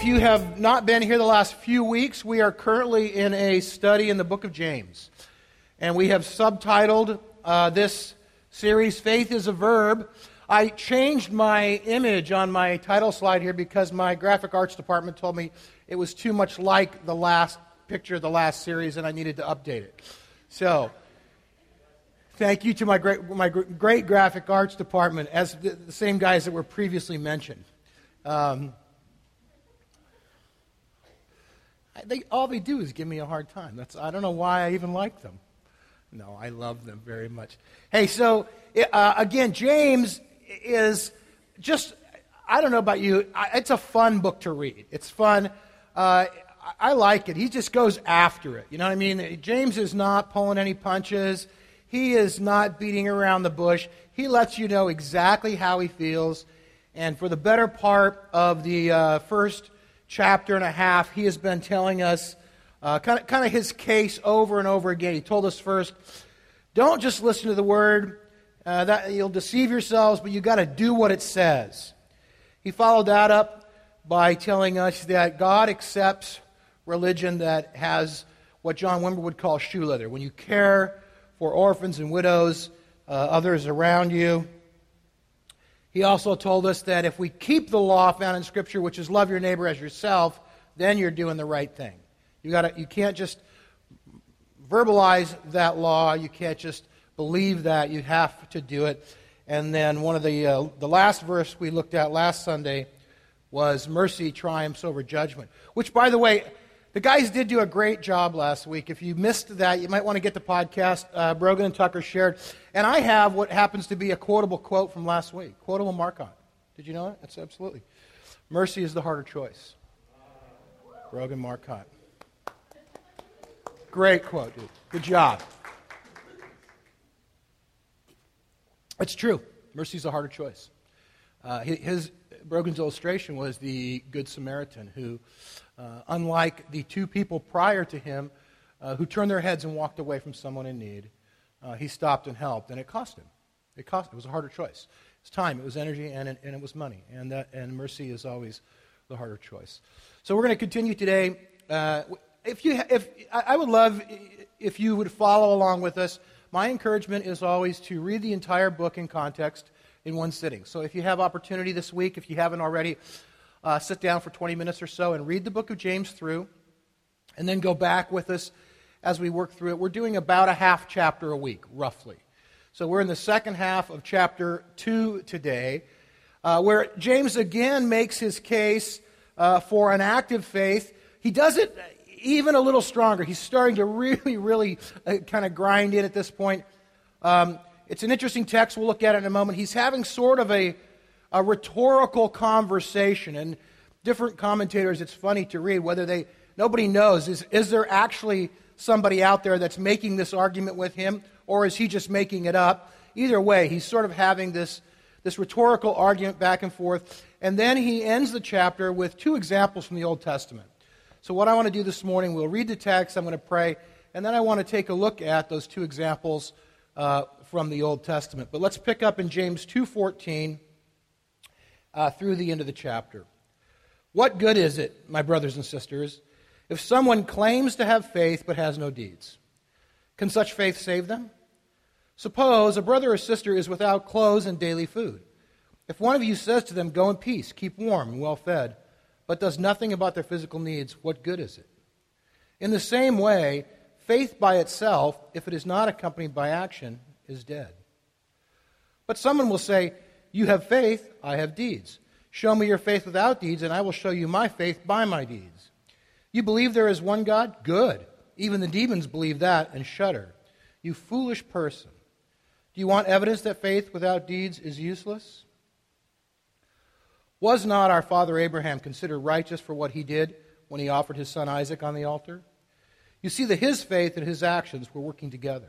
If you have not been here the last few weeks, we are currently in a study in the book of James. And we have subtitled uh, this series, Faith is a Verb. I changed my image on my title slide here because my graphic arts department told me it was too much like the last picture of the last series and I needed to update it. So, thank you to my great, my great graphic arts department, as the, the same guys that were previously mentioned. Um, they, all they do is give me a hard time. That's, I don't know why I even like them. No, I love them very much. Hey, so uh, again, James is just, I don't know about you, it's a fun book to read. It's fun. Uh, I like it. He just goes after it. You know what I mean? James is not pulling any punches. He is not beating around the bush. He lets you know exactly how he feels. And for the better part of the uh, first chapter and a half, he has been telling us uh, kind, of, kind of his case over and over again. He told us first, don't just listen to the word, uh, that you'll deceive yourselves, but you've got to do what it says. He followed that up by telling us that God accepts religion that has what John Wimber would call shoe leather. When you care for orphans and widows, uh, others around you, he also told us that if we keep the law found in Scripture, which is love your neighbor as yourself, then you're doing the right thing. You, gotta, you can't just verbalize that law. You can't just believe that. You have to do it. And then one of the, uh, the last verse we looked at last Sunday was mercy triumphs over judgment. Which, by the way, the guys did do a great job last week. If you missed that, you might want to get the podcast. Uh, Brogan and Tucker shared. And I have what happens to be a quotable quote from last week. Quotable Marcotte. Did you know that? That's absolutely. Mercy is the harder choice. Brogan Marcotte. Great quote, dude. Good job. It's true. Mercy is a harder choice. Uh, his Brogan's illustration was the Good Samaritan who, uh, unlike the two people prior to him uh, who turned their heads and walked away from someone in need, uh, he stopped and helped, and it cost him. It cost. It was a harder choice. It was time, it was energy, and it, and it was money. And that and mercy is always the harder choice. So we're going to continue today. Uh, if you, if I would love if you would follow along with us. My encouragement is always to read the entire book in context in one sitting. So if you have opportunity this week, if you haven't already, uh, sit down for 20 minutes or so and read the book of James through, and then go back with us as we work through it. We're doing about a half chapter a week, roughly. So we're in the second half of chapter 2 today, uh, where James again makes his case uh, for an active faith. He does it even a little stronger. He's starting to really, really uh, kind of grind in at this point. Um, it's an interesting text. We'll look at it in a moment. He's having sort of a, a rhetorical conversation, and different commentators, it's funny to read whether they, nobody knows, is, is there actually somebody out there that's making this argument with him, or is he just making it up? Either way, he's sort of having this, this rhetorical argument back and forth. And then he ends the chapter with two examples from the Old Testament. So, what I want to do this morning, we'll read the text, I'm going to pray, and then I want to take a look at those two examples uh, from the Old Testament. But let's pick up in James 2.14 uh, through the end of the chapter. What good is it, my brothers and sisters, if someone claims to have faith but has no deeds? Can such faith save them? Suppose a brother or sister is without clothes and daily food. If one of you says to them, Go in peace, keep warm and well fed, but does nothing about their physical needs, what good is it? In the same way, faith by itself, if it is not accompanied by action, is dead. But someone will say, You have faith, I have deeds. Show me your faith without deeds, and I will show you my faith by my deeds. You believe there is one God? Good. Even the demons believe that and shudder. You foolish person. Do you want evidence that faith without deeds is useless? Was not our father Abraham considered righteous for what he did when he offered his son Isaac on the altar? You see that his faith and his actions were working together,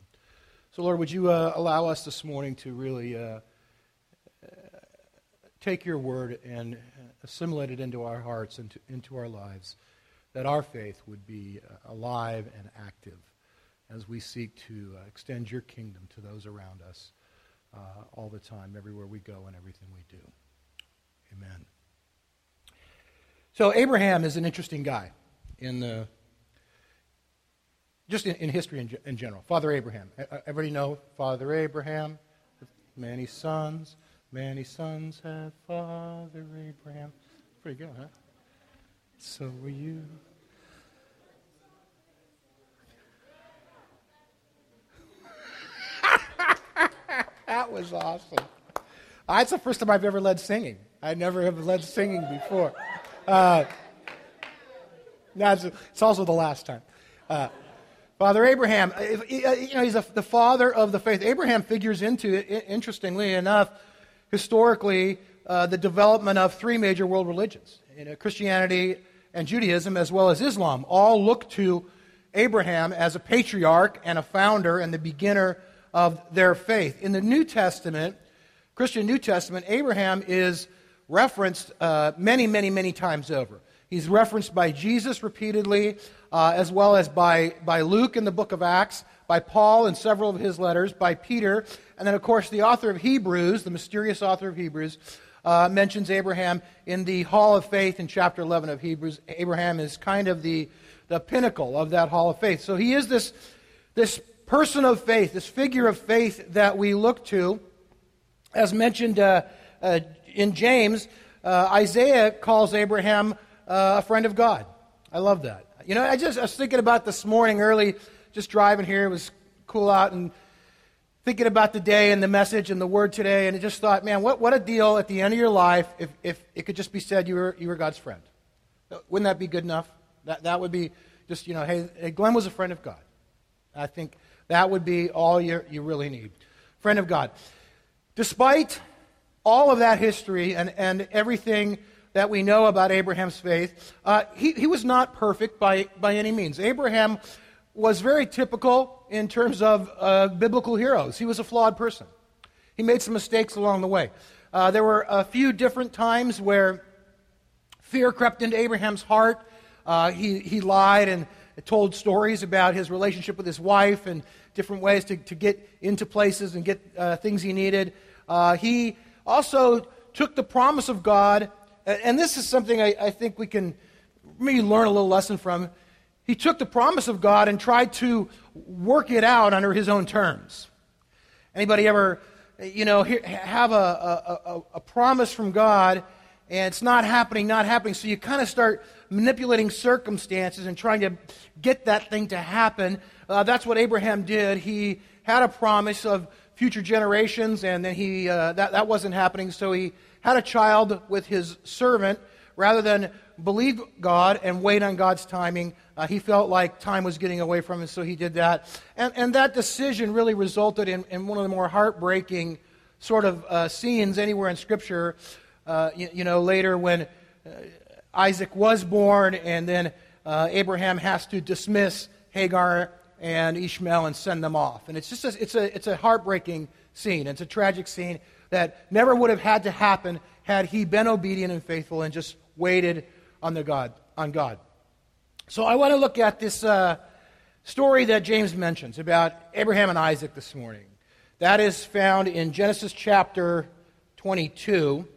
So, Lord, would you uh, allow us this morning to really uh, take your word and assimilate it into our hearts and into our lives, that our faith would be uh, alive and active as we seek to uh, extend your kingdom to those around us uh, all the time, everywhere we go, and everything we do. Amen. So Abraham is an interesting guy in the just in, in history in, in, general. Father Abraham. Everybody know Father Abraham? Many sons, many sons had Father Abraham. Pretty good, huh? So were you. that was awesome. That's the first time I've ever led singing. I never have led singing before. Uh, it's also the last time. Uh, Father Abraham, you know, he's the father of the faith. Abraham figures into, interestingly enough, historically, uh, the development of three major world religions you know, Christianity and Judaism, as well as Islam. All look to Abraham as a patriarch and a founder and the beginner of their faith. In the New Testament, Christian New Testament, Abraham is referenced uh, many, many, many times over. He's referenced by Jesus repeatedly, uh, as well as by, by Luke in the book of Acts, by Paul in several of his letters, by Peter, and then, of course, the author of Hebrews, the mysterious author of Hebrews, uh, mentions Abraham in the Hall of Faith in chapter 11 of Hebrews. Abraham is kind of the, the pinnacle of that Hall of Faith. So he is this, this person of faith, this figure of faith that we look to. As mentioned, uh, uh, in James, uh, Isaiah calls Abraham uh, a friend of God. I love that. You know, I just I was thinking about this morning early, just driving here. It was cool out and thinking about the day and the message and the word today, and I just thought, man, what, what a deal at the end of your life if, if it could just be said you were, you were God's friend. Wouldn't that be good enough? That, that would be just, you know, hey, hey, Glenn was a friend of God. I think that would be all you you really need. Friend of God. Despite all of that history and, and everything that we know about Abraham's faith, uh, he, he was not perfect by, by any means. Abraham was very typical in terms of uh, biblical heroes. He was a flawed person. He made some mistakes along the way. Uh, there were a few different times where fear crept into Abraham's heart. Uh, he, he lied and told stories about his relationship with his wife and different ways to, to get into places and get uh, things he needed. Uh, he also took the promise of God, and this is something I, I think we can maybe learn a little lesson from. He took the promise of God and tried to work it out under his own terms. Anybody ever, you know, have a, a, a, a promise from God and it's not happening, not happening, so you kind of start manipulating circumstances and trying to get that thing to happen. Uh, that's what Abraham did. He had a promise of future generations, and then he, uh, that, that wasn't happening. So he had a child with his servant. Rather than believe God and wait on God's timing, uh, he felt like time was getting away from him, so he did that. And, and that decision really resulted in, in one of the more heartbreaking sort of uh, scenes anywhere in Scripture. Uh, you, you, know, later when uh, Isaac was born, and then uh, Abraham has to dismiss Hagar and Ishmael and send them off. And it's just a, it's a, it's a heartbreaking scene. It's a tragic scene that never would have had to happen had he been obedient and faithful and just waited on, the God, on God. So I want to look at this uh, story that James mentions about Abraham and Isaac this morning. That is found in Genesis chapter 22,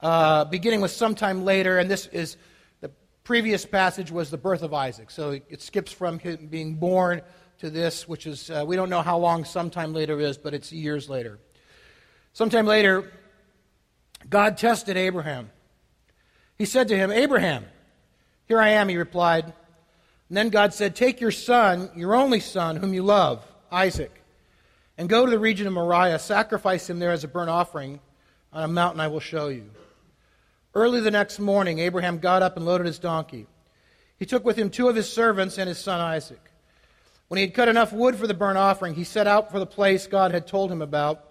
uh, beginning with sometime later, and this is the previous passage was the birth of Isaac. So it skips from him being born to this, which is, uh, we don't know how long sometime later is, but it's years later. Sometime later, God tested Abraham. He said to him, Abraham, here I am, he replied. And then God said, Take your son, your only son, whom you love, Isaac, and go to the region of Moriah, sacrifice him there as a burnt offering on a mountain I will show you. Early the next morning, Abraham got up and loaded his donkey. He took with him two of his servants and his son Isaac. When he had cut enough wood for the burnt offering, he set out for the place God had told him about.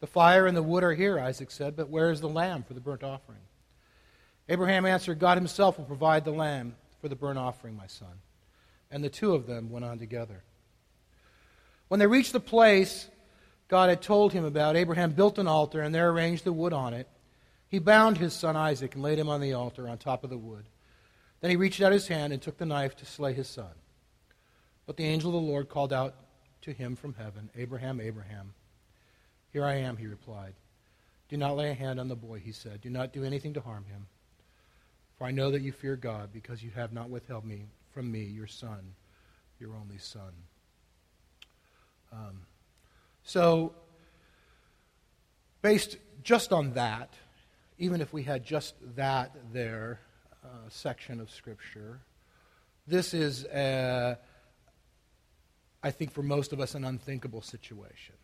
The fire and the wood are here, Isaac said, but where is the lamb for the burnt offering? Abraham answered, God himself will provide the lamb for the burnt offering, my son. And the two of them went on together. When they reached the place God had told him about, Abraham built an altar and there arranged the wood on it. He bound his son Isaac and laid him on the altar on top of the wood. Then he reached out his hand and took the knife to slay his son. But the angel of the Lord called out to him from heaven, Abraham, Abraham. Here I am, he replied. Do not lay a hand on the boy, he said. Do not do anything to harm him. For I know that you fear God, because you have not withheld me from me, your son, your only son. Um, so, based just on that, even if we had just that there uh, section of Scripture, this is, a, I think, for most of us, an unthinkable situation.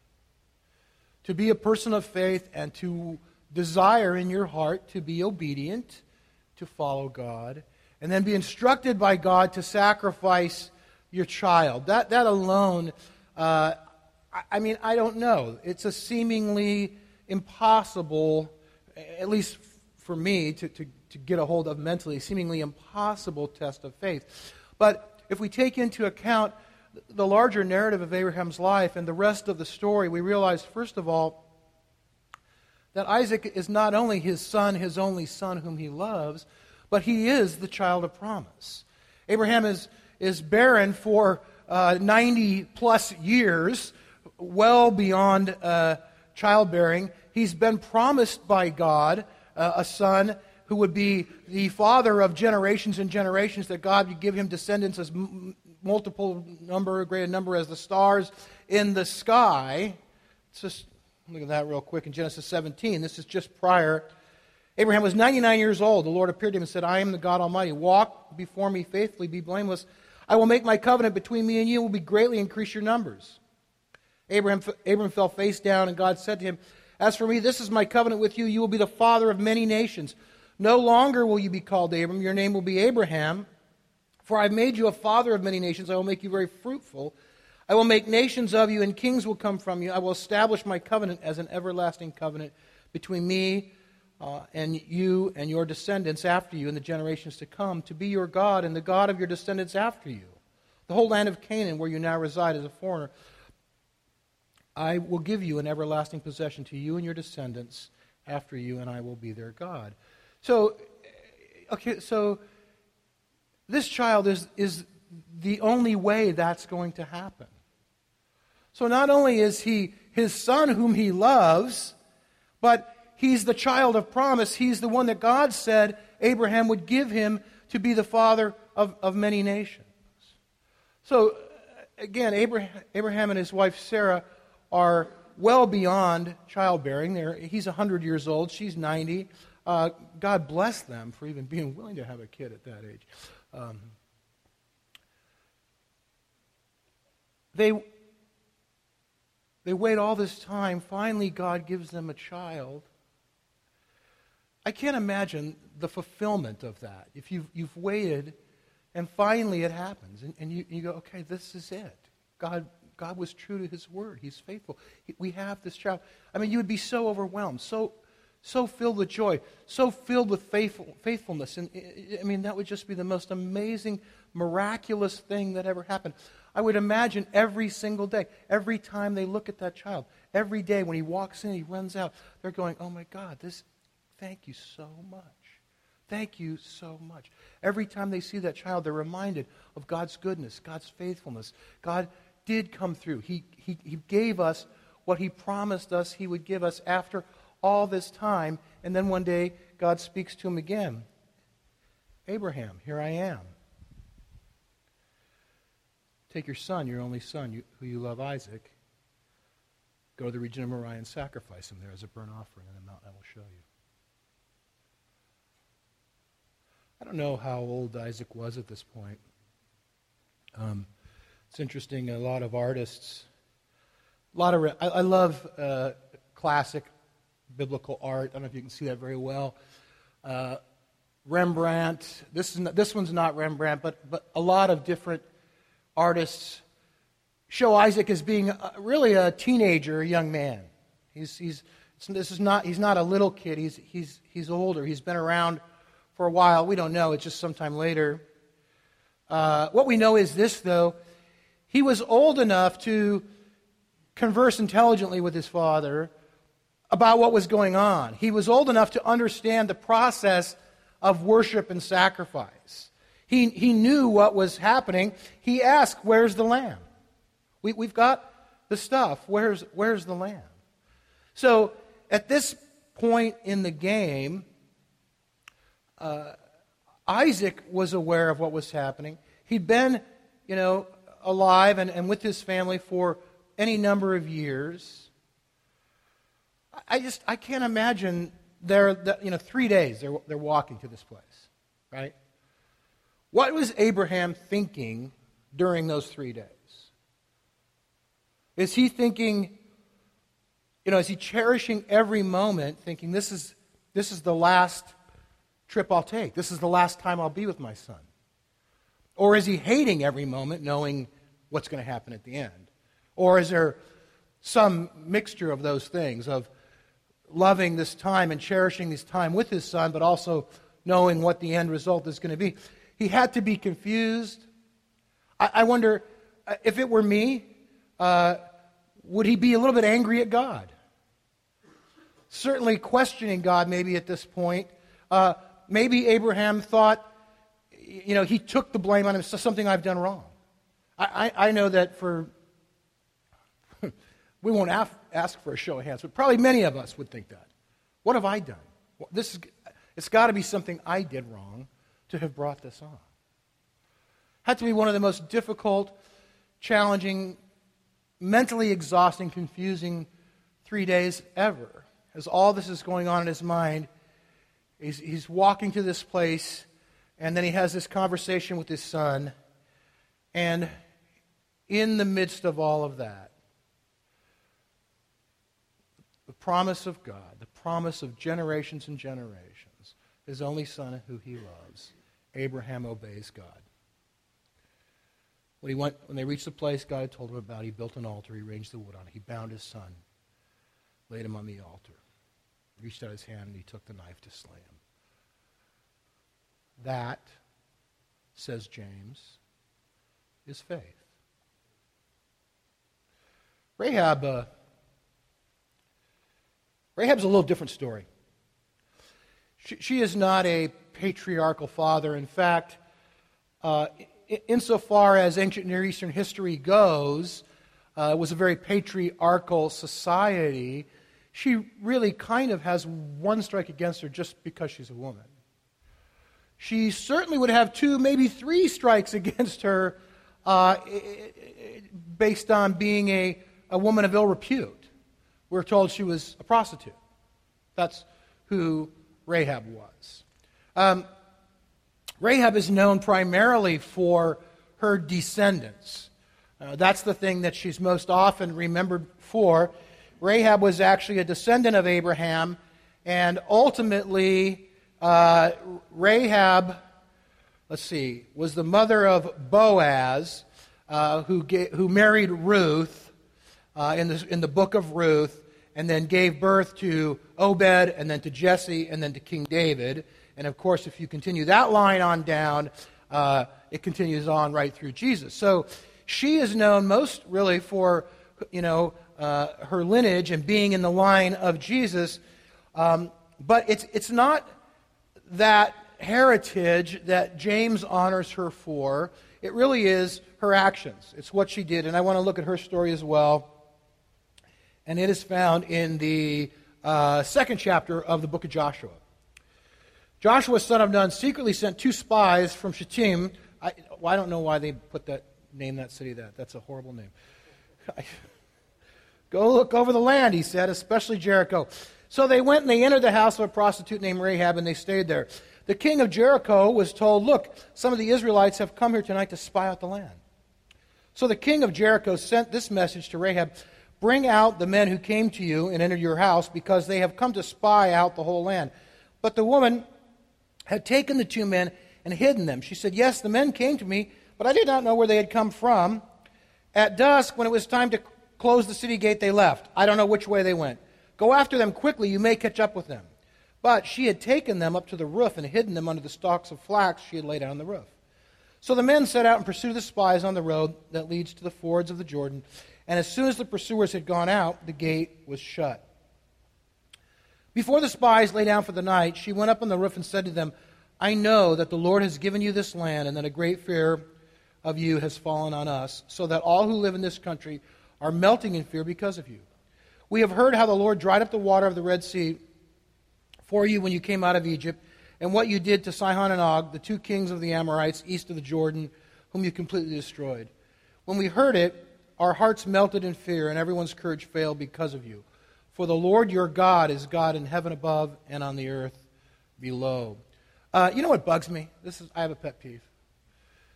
To be a person of faith and to desire in your heart to be obedient to follow God, and then be instructed by God to sacrifice your child. That, that alone, uh, I, I mean, I don't know. It's a seemingly impossible, at least for me, to, to, to get a hold of mentally, seemingly impossible test of faith. But if we take into account the larger narrative of Abraham's life and the rest of the story, we realize, first of all, that Isaac is not only his son, his only son whom he loves, but he is the child of promise. Abraham is, is barren for uh, 90 plus years, well beyond uh, childbearing. He's been promised by God uh, a son who would be the father of generations and generations, that God would give him descendants as multiple number, great number as the stars in the sky. Let's just Look at that real quick in Genesis 17. This is just prior. Abraham was 99 years old. The Lord appeared to him and said, I am the God Almighty. Walk before me faithfully, be blameless. I will make my covenant between me and you, and will be greatly increase your numbers. Abraham, Abraham fell face down, and God said to him, As for me, this is my covenant with you. You will be the father of many nations. No longer will you be called Abram. Your name will be Abraham. For I've made you a father of many nations. I will make you very fruitful. I will make nations of you, and kings will come from you. I will establish my covenant as an everlasting covenant between me uh, and you and your descendants after you in the generations to come, to be your God and the God of your descendants after you. The whole land of Canaan, where you now reside as a foreigner, I will give you an everlasting possession to you and your descendants after you, and I will be their God. So, okay, so this child is, is the only way that's going to happen. So not only is he his son whom he loves, but he's the child of promise. He's the one that God said Abraham would give him to be the father of, of many nations. So again, Abraham, Abraham and his wife Sarah are well beyond childbearing. They're, he's 100 years old, she's 90. Uh, God bless them for even being willing to have a kid at that age. Um, they they wait all this time. Finally, God gives them a child. I can't imagine the fulfillment of that. If you've, you've waited and finally it happens, and, and you, you go, okay, this is it. God, God was true to his word. He's faithful. We have this child. I mean, you would be so overwhelmed, so, so filled with joy, so filled with faithful, faithfulness. And I mean, that would just be the most amazing, miraculous thing that ever happened. I would imagine every single day, every time they look at that child, every day when he walks in, he runs out, they're going, Oh my God, this, thank you so much. Thank you so much. Every time they see that child, they're reminded of God's goodness, God's faithfulness. God did come through. He, he, he gave us what He promised us He would give us after all this time. And then one day, God speaks to him again Abraham, here I am. Take your son, your only son, you, who you love, Isaac. Go to the region of Moriah and sacrifice him there as a burnt offering on the mountain I will show you. I don't know how old Isaac was at this point. Um, it's interesting, a lot of artists, a lot of, I, I love uh, classic biblical art. I don't know if you can see that very well. Uh, Rembrandt, this, is not, this one's not Rembrandt, but, but a lot of different artists show Isaac as being a, really a teenager, a young man. He's, he's, this is not, he's not a little kid, he's, he's, he's older. He's been around for a while. We don't know, it's just sometime later. Uh, what we know is this, though. He was old enough to converse intelligently with his father about what was going on. He was old enough to understand the process of worship and sacrifice. He, he knew what was happening. He asked, Where's the lamb? We, we've got the stuff. Where's, where's the lamb? So at this point in the game, uh, Isaac was aware of what was happening. He'd been, you know, alive and, and with his family for any number of years. I just I can't imagine they're you know three days they're they're walking to this place, right? What was Abraham thinking during those three days? Is he thinking, you know, is he cherishing every moment, thinking this is this is the last trip I'll take. This is the last time I'll be with my son. Or is he hating every moment, knowing what's going to happen at the end? Or is there some mixture of those things, of loving this time and cherishing this time with his son, but also knowing what the end result is going to be? He had to be confused. I, I wonder uh, if it were me, uh, would he be a little bit angry at God? Certainly questioning God, maybe at this point. Uh, maybe Abraham thought, you know, he took the blame on him, something I've done wrong. I, I, I know that for, we won't af- ask for a show of hands, but probably many of us would think that. What have I done? This is, it's got to be something I did wrong to have brought this on. Had to be one of the most difficult, challenging, mentally exhausting, confusing three days ever. As all this is going on in his mind, He's, he's walking to this place, and then he has this conversation with his son. And in the midst of all of that, the promise of God, the promise of generations and generations, his only son who he loves, Abraham obeys God. When, he went, when they reached the place God had told him about, he built an altar, he arranged the wood on it, he bound his son, laid him on the altar reached out his hand and he took the knife to slay him. That, says James, is faith. Rahab, uh, Rahab's a little different story. She, she, is not a patriarchal father. In fact, uh, insofar as ancient Near Eastern history goes, uh, it was a very patriarchal society she really kind of has one strike against her just because she's a woman. She certainly would have two, maybe three strikes against her uh, based on being a, a woman of ill repute. We're told she was a prostitute. That's who Rahab was. Um, Rahab is known primarily for her descendants. Uh, that's the thing that she's most often remembered for. Rahab was actually a descendant of Abraham, and ultimately, uh, Rahab, let's see, was the mother of Boaz, uh, who, who married Ruth uh, in, the, in the book of Ruth, and then gave birth to Obed, and then to Jesse, and then to King David. And of course, if you continue that line on down, uh, it continues on right through Jesus. So she is known most really for, you know, uh, her lineage and being in the line of Jesus. Um, but it's, it's not that heritage that James honors her for. It really is her actions. It's what she did. And I want to look at her story as well. And it is found in the uh, second chapter of the book of Joshua. Joshua, son of Nun, secretly sent two spies from Shittim. I, well, I don't know why they put that name that city that. That's a horrible name. Go look over the land, he said, especially Jericho. So they went and they entered the house of a prostitute named Rahab and they stayed there. The king of Jericho was told, Look, some of the Israelites have come here tonight to spy out the land. So the king of Jericho sent this message to Rahab Bring out the men who came to you and entered your house, because they have come to spy out the whole land. But the woman had taken the two men and hidden them. She said, Yes, the men came to me, but I did not know where they had come from. At dusk, when it was time to close the city gate, they left. I don't know which way they went. Go after them quickly, you may catch up with them. But she had taken them up to the roof and hidden them under the stalks of flax she had laid out on the roof. So the men set out in pursuit of the spies on the road that leads to the fords of the Jordan. And as soon as the pursuers had gone out, the gate was shut. Before the spies lay down for the night, she went up on the roof and said to them, I know that the Lord has given you this land, and that a great fear of you has fallen on us, so that all who live in this country are melting in fear because of you. We have heard how the Lord dried up the water of the Red Sea for you when you came out of Egypt, and what you did to Sihon and Og, the two kings of the Amorites east of the Jordan, whom you completely destroyed. When we heard it, our hearts melted in fear, and everyone's courage failed because of you. For the Lord your God is God in heaven above and on the earth below. Uh, you know what bugs me? This is I have a pet peeve.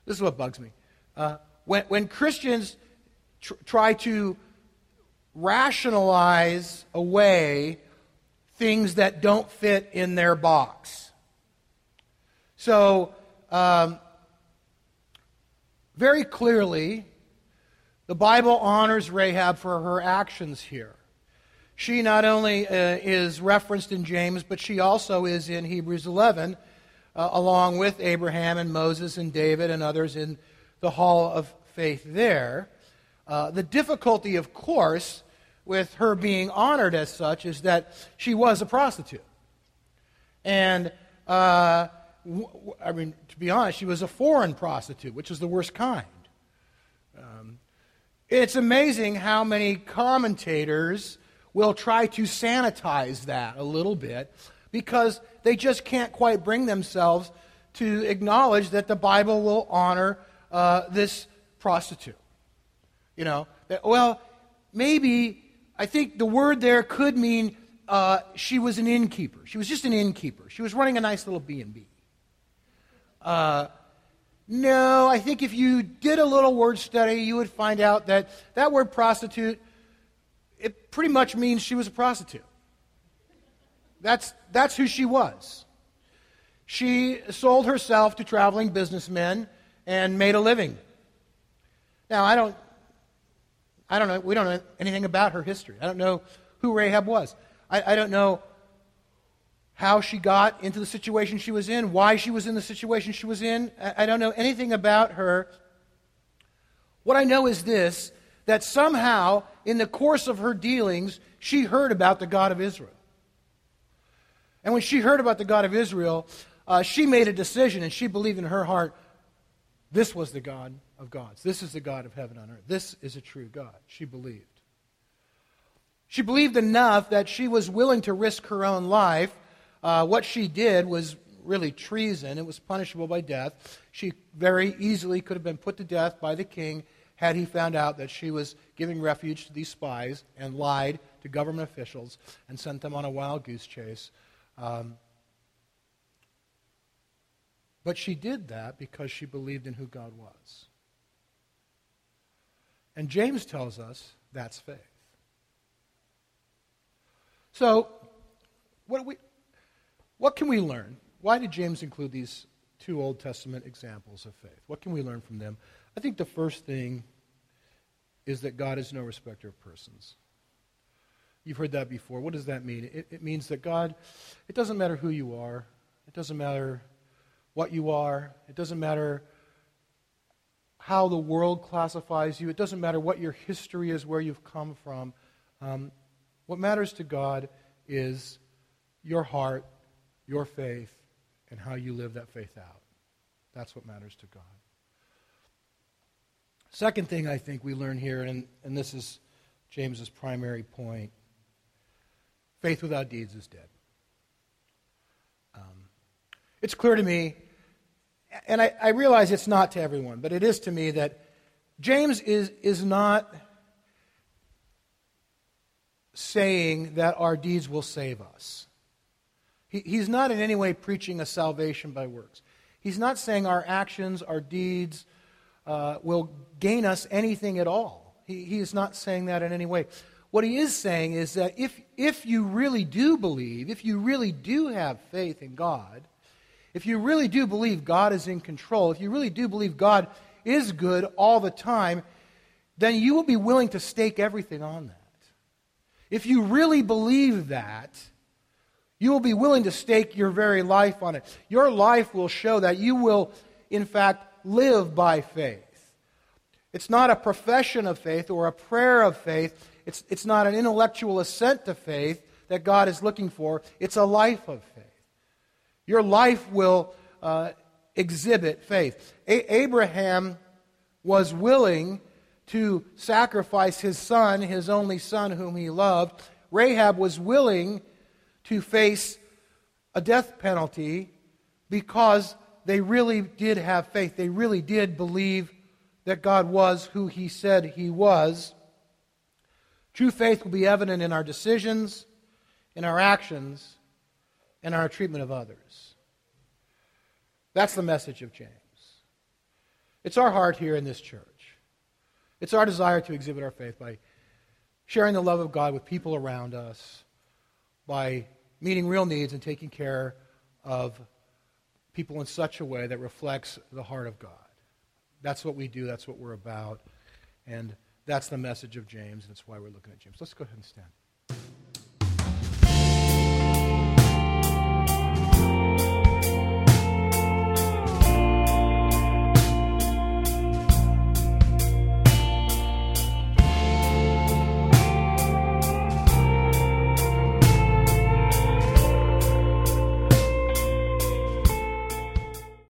This is what bugs me. Uh, when, when Christians tr- try to rationalize away things that don't fit in their box. So, um, very clearly, the Bible honors Rahab for her actions here. She not only uh, is referenced in James, but she also is in Hebrews 11, uh, along with Abraham and Moses and David and others in the hall of faith there. Uh, the difficulty, of course, with her being honored as such is that she was a prostitute. And, uh, w- I mean, to be honest, she was a foreign prostitute, which is the worst kind. Um, it's amazing how many commentators will try to sanitize that a little bit because they just can't quite bring themselves to acknowledge that the Bible will honor uh, this prostitute. You know, that, well, maybe I think the word there could mean uh, she was an innkeeper. She was just an innkeeper. She was running a nice little B&B. Uh, no, I think if you did a little word study, you would find out that that word prostitute, it pretty much means she was a prostitute. That's, that's who she was. She sold herself to traveling businessmen and made a living. Now, I don't I don't know. We don't know anything about her history. I don't know who Rahab was. I, I don't know how she got into the situation she was in, why she was in the situation she was in. I, don't know anything about her. What I know is this that somehow, in the course of her dealings, she heard about the God of Israel. And when she heard about the God of Israel, uh, she made a decision and she believed in her heart this was the God of gods. This is the God of heaven and earth. This is a true God. She believed. She believed enough that she was willing to risk her own life. Uh, what she did was really treason. It was punishable by death. She very easily could have been put to death by the king had he found out that she was giving refuge to these spies and lied to government officials and sent them on a wild goose chase. Um, but she did that because she believed in who God was. And James tells us that's faith. So, what, we, what can we learn? Why did James include these two Old Testament examples of faith? What can we learn from them? I think the first thing is that God is no respecter of persons. You've heard that before. What does that mean? It, it means that God, it doesn't matter who you are, it doesn't matter what you are, it doesn't matter how the world classifies you. It doesn't matter what your history is, where you've come from. Um, what matters to God is your heart, your faith, and how you live that faith out. That's what matters to God. Second thing I think we learn here, and, and this is James's primary point faith without deeds is dead. Um, it's clear to me and I, I, realize it's not to everyone, but it is to me that James is, is not saying that our deeds will save us. He, he's not in any way preaching a salvation by works. He's not saying our actions, our deeds uh, will gain us anything at all. He, he is not saying that in any way. What he is saying is that if, if you really do believe, if you really do have faith in God, if you really do believe God is in control, if you really do believe God is good all the time, then you will be willing to stake everything on that. If you really believe that, you will be willing to stake your very life on it. Your life will show that you will, in fact, live by faith. It's not a profession of faith or a prayer of faith. It's, it's not an intellectual assent to faith that God is looking for. It's a life of faith. Your life will uh, exhibit faith. A- Abraham was willing to sacrifice his son, his only son whom he loved. Rahab was willing to face a death penalty because they really did have faith. They really did believe that God was who he said he was. True faith will be evident in our decisions, in our actions, and our treatment of others. That's the message of James. It's our heart here in this church. It's our desire to exhibit our faith by sharing the love of God with people around us, by meeting real needs and taking care of people in such a way that reflects the heart of God. That's what we do, that's what we're about, and that's the message of James, and that's why we're looking at James. Let's go ahead and stand.